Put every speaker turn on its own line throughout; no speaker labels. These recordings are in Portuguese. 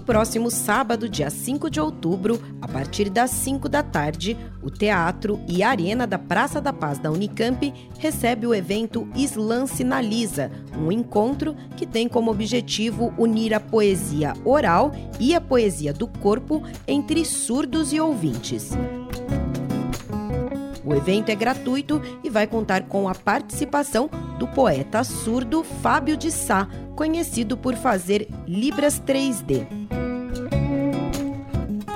No próximo sábado, dia 5 de outubro, a partir das 5 da tarde, o Teatro e Arena da Praça da Paz da Unicamp recebe o evento Slam Sinaliza, um encontro que tem como objetivo unir a poesia oral e a poesia do corpo entre surdos e ouvintes. O evento é gratuito e vai contar com a participação do poeta surdo Fábio de Sá, conhecido por fazer Libras 3D.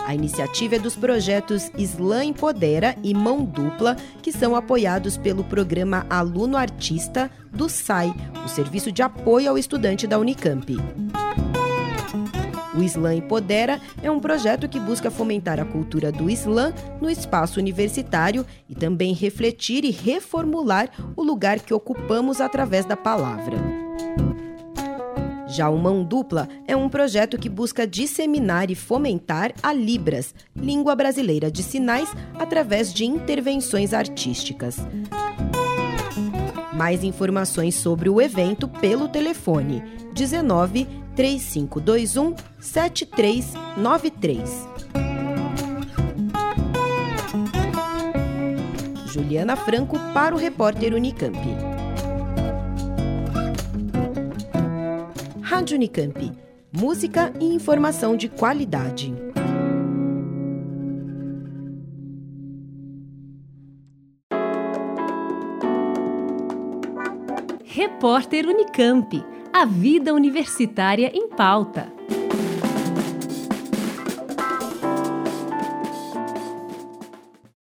A iniciativa é dos projetos Slam Empodera e Mão Dupla, que são apoiados pelo programa Aluno Artista do SAI, o Serviço de Apoio ao Estudante da Unicamp. O Slam Empodera é um projeto que busca fomentar a cultura do Slam no espaço universitário e também refletir e reformular o lugar que ocupamos através da palavra. Já o Mão Dupla é um projeto que busca disseminar e fomentar a Libras, língua brasileira de sinais, através de intervenções artísticas. Mais informações sobre o evento pelo telefone 19 3521 7393. Juliana Franco para o repórter Unicamp. Rádio Unicamp. Música e informação de qualidade.
Repórter Unicamp. A vida universitária em pauta.